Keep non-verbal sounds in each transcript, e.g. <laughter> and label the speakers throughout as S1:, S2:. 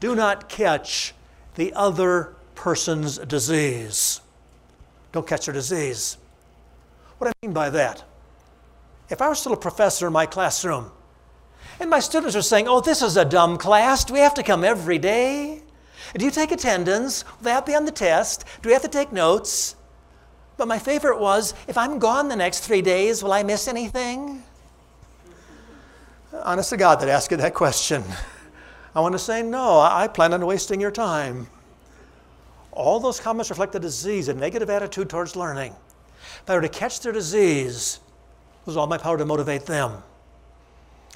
S1: Do not catch the other person's disease. Don't catch their disease. What do I mean by that? If I were still a professor in my classroom and my students are saying, Oh, this is a dumb class, do we have to come every day? Do you take attendance? Will that be on the test? Do we have to take notes? But my favorite was, If I'm gone the next three days, will I miss anything? Honest to God, that ask you that question. <laughs> I want to say, No, I plan on wasting your time. All those comments reflect a disease, a negative attitude towards learning. If I were to catch their disease, it was all my power to motivate them.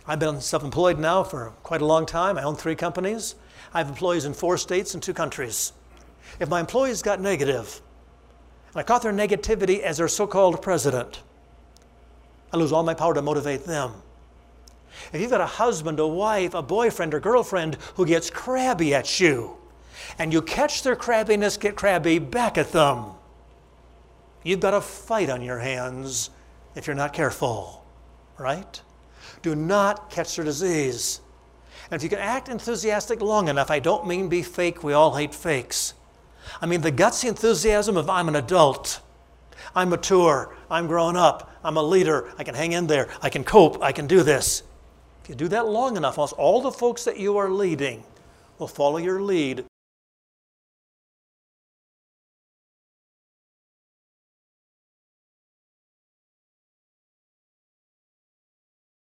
S1: I've been self employed now for quite a long time. I own three companies. I have employees in four states and two countries. If my employees got negative, and I caught their negativity as their so called president, I lose all my power to motivate them. If you've got a husband, a wife, a boyfriend, or girlfriend who gets crabby at you, and you catch their crabbiness, get crabby back at them, you've got a fight on your hands if you're not careful, right? Do not catch their disease. And if you can act enthusiastic long enough, I don't mean be fake, we all hate fakes. I mean the gutsy enthusiasm of I'm an adult, I'm mature, I'm grown up, I'm a leader, I can hang in there, I can cope, I can do this. You do that long enough, almost all the folks that you are leading will follow your lead